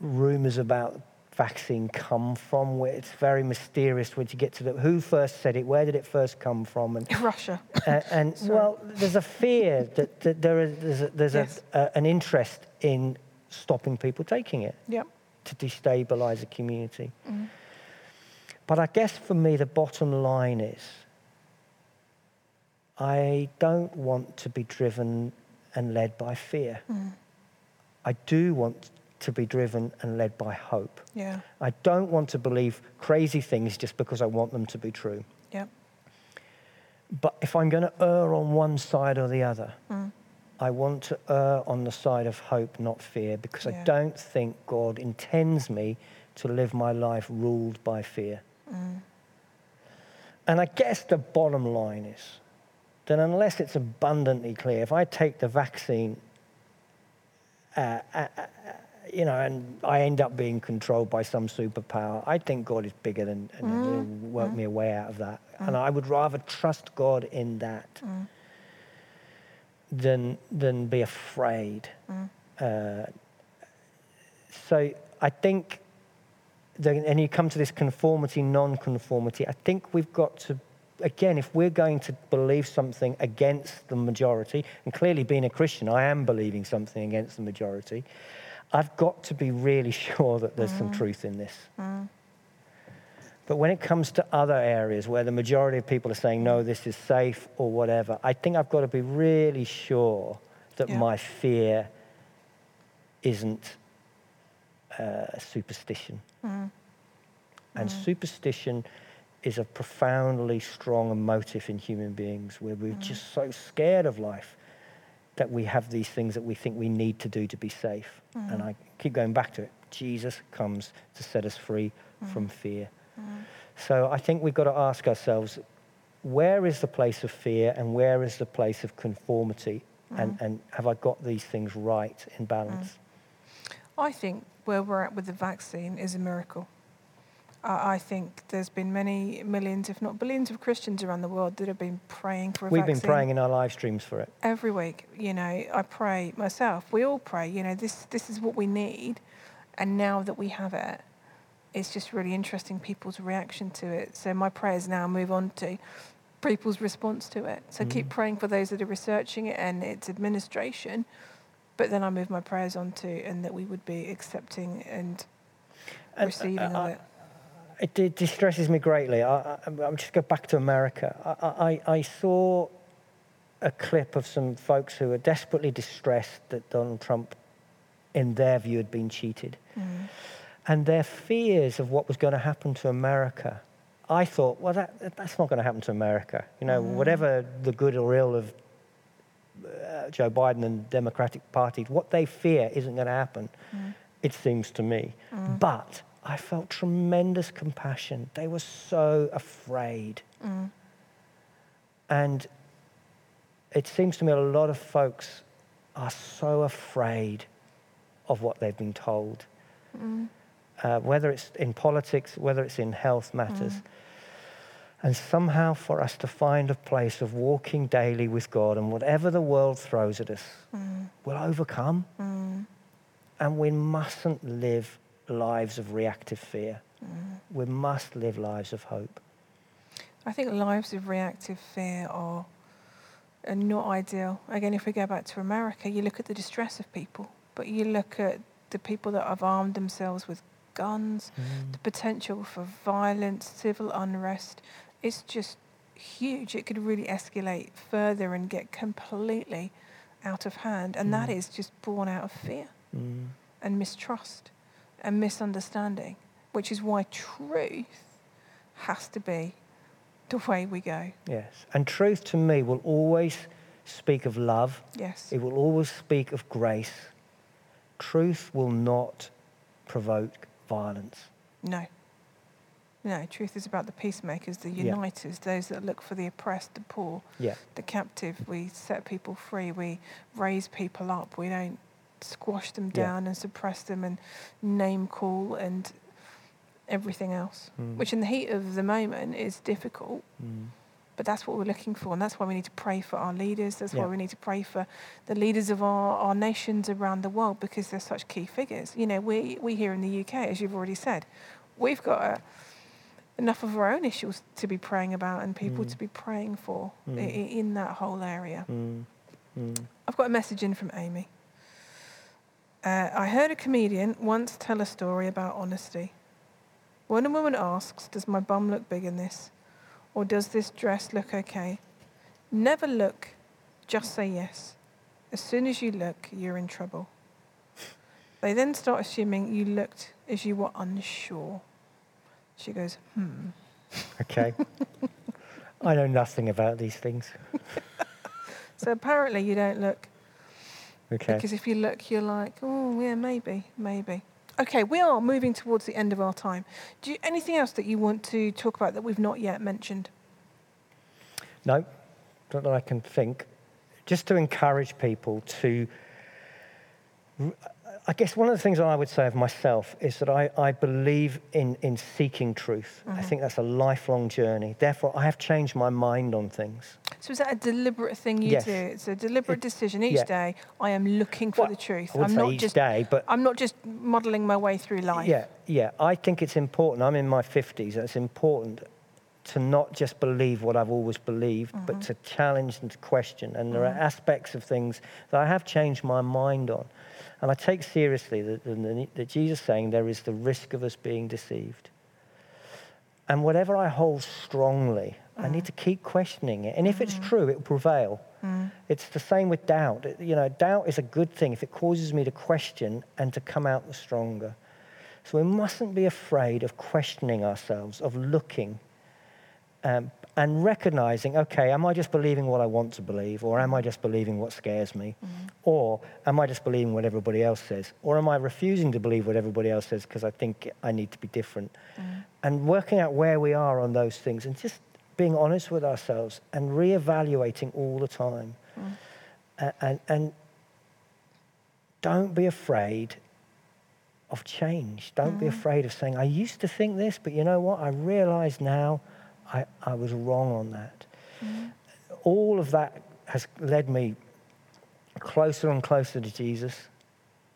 rumors about vaccine come from? Where it's very mysterious when you get to the who first said it, where did it first come from, and Russia. uh, and well, there's a fear that, that there is there's, a, there's Yes. a, uh, an interest in stopping people taking it Yep. to destabilize a community. But I guess for me, the bottom line is I don't want to be driven and led by fear. I do want to be driven and led by hope. Yeah. I don't want to believe crazy things just because I want them to be true. Yep. But if I'm going to err on one side or the other, Mm. I want to err on the side of hope, not fear, because I don't think God intends me to live my life ruled by fear. Mm. And I guess the bottom line is that unless it's abundantly clear, if I take the vaccine, uh, uh, uh, you know, and I end up being controlled by some superpower, I think God is bigger than and He'll work me a way out of that. And I would rather trust God in that than than be afraid. Uh, so I think, the, and you come to this conformity, non-conformity. I think we've got to, again, if we're going to believe something against the majority, and clearly being a Christian, I am believing something against the majority. I've got to be really sure that there's some mm. truth in this. Mm. But when it comes to other areas where the majority of people are saying, no, this is safe or whatever, I think I've got to be really sure that Yeah. my fear isn't uh, superstition. Mm. And superstition is a profoundly strong emotive in human beings where we're just so scared of life that we have these things that we think we need to do to be safe. And mm-hmm. I keep going back to it. Jesus comes to set us free mm. from fear. Mm. So I think we've got to ask ourselves where is the place of fear and where is the place of conformity? Mm. And, and have I got these things right in balance? I think where we're at with the vaccine is a miracle. I think there's been many millions, if not billions, of Christians around the world that have been praying for a We've been praying in our live streams for it. every week. You know, I pray myself. We all pray. You know, this this is what we need, and now that we have it, it's just really interesting people's reaction to it. So my prayers now move on to people's response to it. So keep Mm. praying for those that are researching it and its administration, but then I move my prayers on to and that we would be accepting and And, receiving uh, of I- it. It distresses me greatly. I, I'm just go back to America. I, I, I saw a clip of some folks who were desperately distressed that Donald Trump, in their view, had been cheated. Mm. And their fears of what was going to happen to America, I thought, well, that, that's not going to happen to America. You know, Mm. whatever the good or ill of uh, Joe Biden and the Democratic Party, what they fear isn't going to happen, Mm. it seems to me. Mm. But I felt tremendous compassion. They were so afraid. Mm. And it seems to me a lot of folks are so afraid of what they've been told, Mm. uh, whether it's in politics, whether it's in health matters. Mm. And somehow for us to find a place of walking daily with God and whatever the world throws at us, Mm. we'll overcome. Mm. And we mustn't live lives of reactive fear. Mm. We must live lives of hope. I think lives of reactive fear are, are not ideal. Again, if we go back to America, you look at the distress of people, but you look at the people that have armed themselves with guns, the potential for violence, civil unrest. It's just huge. It could really escalate further and get completely out of hand. And that Mm. is just born out of fear Mm. and mistrust and misunderstanding, which is why truth has to be the way we go. Yes. And truth to me will always speak of love, Yes. it will always speak of grace. Truth will not provoke violence. No. No, truth is about the peacemakers, the Yeah. uniters, those that look for the oppressed, the poor, Yeah. the captive. We set people free. We raise people up. We don't squash them Yeah. down and suppress them and name call and everything else, Mm. which in the heat of the moment is difficult. Mm. But that's what we're looking for, and that's why we need to pray for our leaders. That's Yeah. why we need to pray for the leaders of our, our nations around the world because they're such key figures. You know, we, we here in the UK, as you've already said, we've got uh enough of our own issues to be praying about and people Mm. to be praying for Mm. i- in that whole area. Mm. Mm. I've got a message in from Amy. Uh, I heard a comedian once tell a story about honesty. When a woman asks, Does my bum look big in this? Or does this dress look okay? Never look, just say yes. As soon as you look, you're in trouble. They then start assuming you looked as you were unsure. She goes, Hmm. Okay. I know nothing about these things. So apparently you don't look Okay. Because if you look, you're like, oh, yeah, maybe, maybe. Okay, we are moving towards the end of our time. Do you, anything else that you want to talk about that we've not yet mentioned? No, not that I can think. Just to encourage people to. I guess one of the things I would say of myself is that I, I believe in, in seeking truth. I Mhm. think that's a lifelong journey. Therefore, I have changed my mind on things. So is that a deliberate thing you Yes. do? It's a deliberate decision each yeah. day. I am looking for Well, the truth. I say not each just. day, but I'm not just modelling my way through life. yeah, yeah. I think it's important. I'm in my 50s, and it's important to not just believe what I've always believed, but Mhm. to challenge and to question. And there Mhm. are aspects of things that I have changed my mind on. And I take seriously that, that that Jesus saying there is the risk of us being deceived. And whatever I hold strongly, I need to keep questioning it. And if it's Mhm. true, it will prevail. Mm. It's the same with doubt. You know, doubt is a good thing if it causes me to question and to come out the stronger. So we mustn't be afraid of questioning ourselves, of looking um, and recognizing, okay, am I just believing what I want to believe, or am I just believing what scares me? Mm. Or am I just believing what everybody else says? Or am I refusing to believe what everybody else says because I think I need to be different? Mm. And working out where we are on those things and just being honest with ourselves and reevaluating all the time. Mm. A- and, and don't be afraid of change. Don't be afraid of saying, I used to think this, but you know what? I realize now I, I was wrong on that. Mm-hmm. All of that has led me closer and closer to Jesus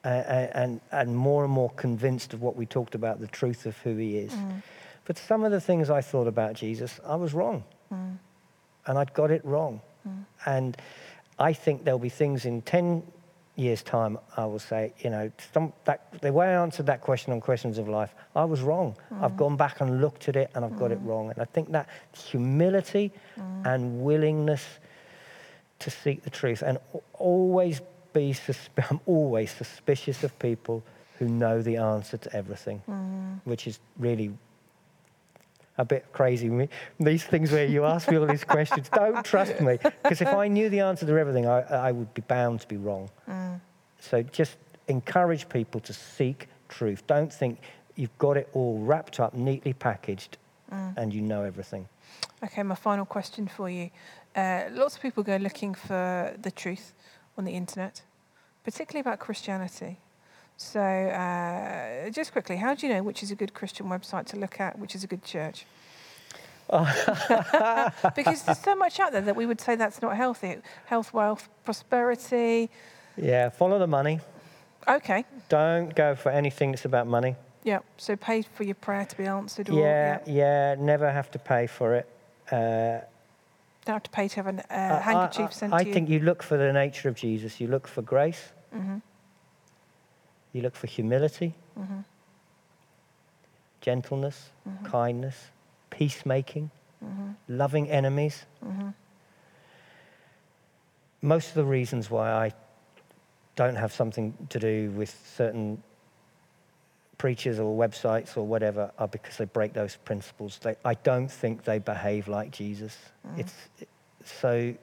uh, and, and more and more convinced of what we talked about, the truth of who he is. Mm. But some of the things I thought about Jesus, I was wrong. Mm. And I'd got it wrong. Mm. And I think there'll be things in 10 years' time, I will say, you know, some, that, the way I answered that question on questions of life, I was wrong. I've mm. gone back and looked at it and I've got it mm. wrong. And I think that humility mm. and willingness to seek the truth and always be, susp- I'm always suspicious of people who know the answer to everything, which is really a bit crazy. These things where you ask me all these questions, don't trust me. Because if I knew the answer to everything, I, I would be bound to be wrong. So just encourage people to seek truth. Don't think you've got it all wrapped up, neatly packaged, and you know everything. Okay, my final question for you. Uh, lots of people go looking for the truth on the internet, particularly about Christianity. So, uh, just quickly, how do you know which is a good Christian website to look at, which is a good church? because there's so much out there that we would say that's not healthy. Health, wealth, prosperity. Yeah, follow the money. Okay, Don't go for anything that's about money. yeah. So pay for your prayer to be answered. Or, Yeah, yeah, never have to pay for it. Uh, Don't have to pay to have a I- uh, I- handkerchief I, sent I to you. I think you look for the nature of Jesus. You look for grace. hmm You look for humility, hmm gentleness, Mm-hmm. kindness, peacemaking, loving enemies. Most of the reasons why I don't have something to do with certain preachers or websites or whatever are because they break those principles. They, I don't think they behave like Jesus. It's so.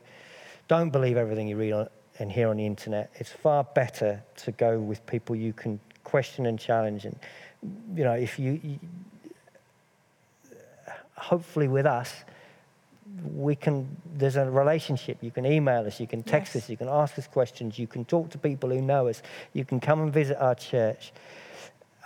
Don't believe everything you read on, and here on the internet. It's far better to go with people you can question and challenge. And you know, if you, you hopefully with us, we can. There's a relationship. You can email us. You can text Yes. us. You can ask us questions. You can talk to people who know us. You can come and visit our church.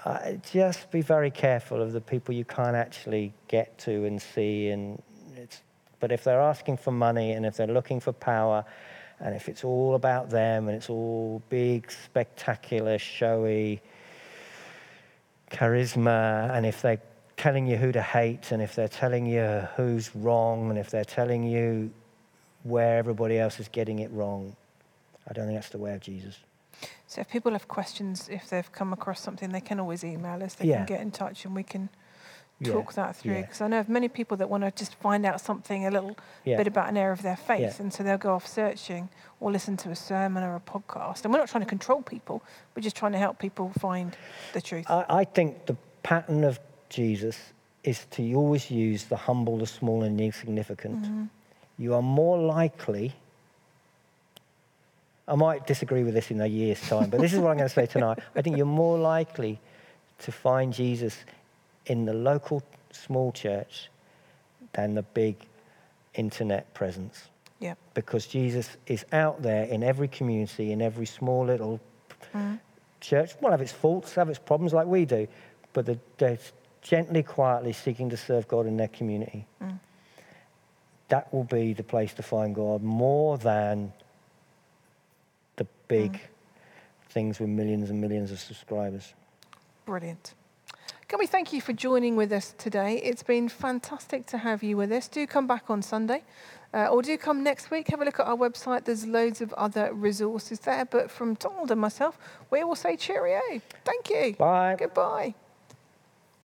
Uh, just be very careful of the people you can't actually get to and see. And it's, but if they're asking for money and if they're looking for power, and if it's all about them and it's all big, spectacular, showy charisma, and if they're telling you who to hate, and if they're telling you who's wrong, and if they're telling you where everybody else is getting it wrong, I don't think that's the way of Jesus. So if people have questions, if they've come across something, they can always email us. They Yeah. can get in touch and we can Yeah, talk that through. yeah. Because I know of many people that want to just find out something a little Yeah. bit about an area of their faith, Yeah. and so they'll go off searching or listen to a sermon or a podcast. And we're not trying to control people; we're just trying to help people find the truth. I, I think the pattern of Jesus is to always use the humble, the small, and the insignificant. Mm-hmm. You are more likely. I might disagree with this in a year's time, but this is what I'm going to say tonight. I think you're more likely to find Jesus in the local small church than the big internet presence yeah. because Jesus is out there in every community, in every small little Mm. church. Will have its faults, have its problems like we do, but they're, they're gently, quietly seeking to serve God in their community. Mm. That will be the place to find God more than the big Mm. things with millions and millions of subscribers. Brilliant. Can we thank you for joining with us today? It's been fantastic to have you with us. Do come back on Sunday uh, or do come next week. Have a look at our website. There's loads of other resources there. But from Donald and myself, we will say cheerio. Thank you. Bye. Goodbye.